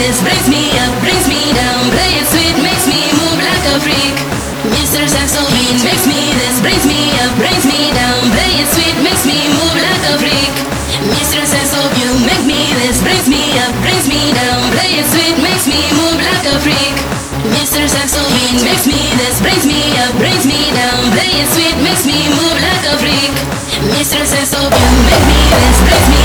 This brings me up, brings me down. Play it sweet, makes me move like a freak. Mr. Saxobeat makes me this, brings me up, brings me down. Play it sweet, makes me move like a freak. Mr. Saxobeat, you make me this, brings me up, brings me down. Play it sweet, makes me move like a freak. Mr. Saxobeat makes me this, brings me up, brings me down. Play it sweet, makes me move like a freak. Mr. Saxobeat, make me this, brings me.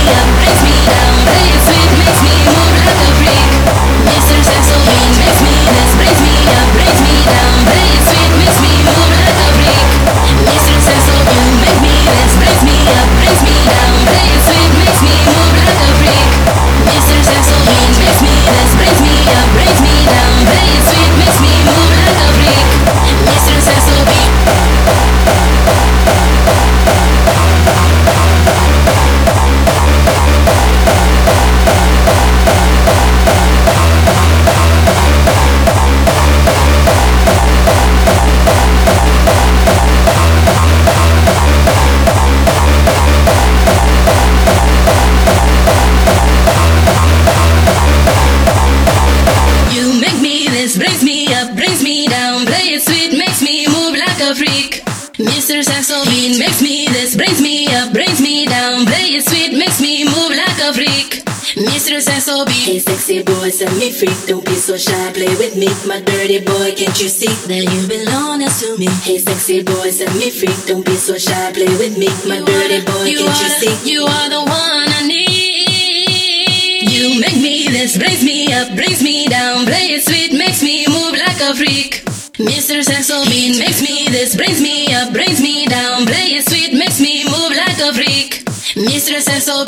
Makes me move like a freak. Mr. Saxobeat makes me this, brings me up, brings me down. Play it sweet, makes me move like a freak. Mr. Saxobeat. Hey sexy boy, set me free. Don't be so shy, play with me. My dirty boy, can't you see that you belong to me? Hey sexy boy, set me free. Don't be so shy, play with me. My dirty boy, You can't you see? you are the one I need. You make me this, brings me up, brings me down. Play it sweet, makes me move like a freak. Mr. Saxobeat makes me this, brings me up, brings me down. Play it sweet, makes me move like a freak. Mr. Saxo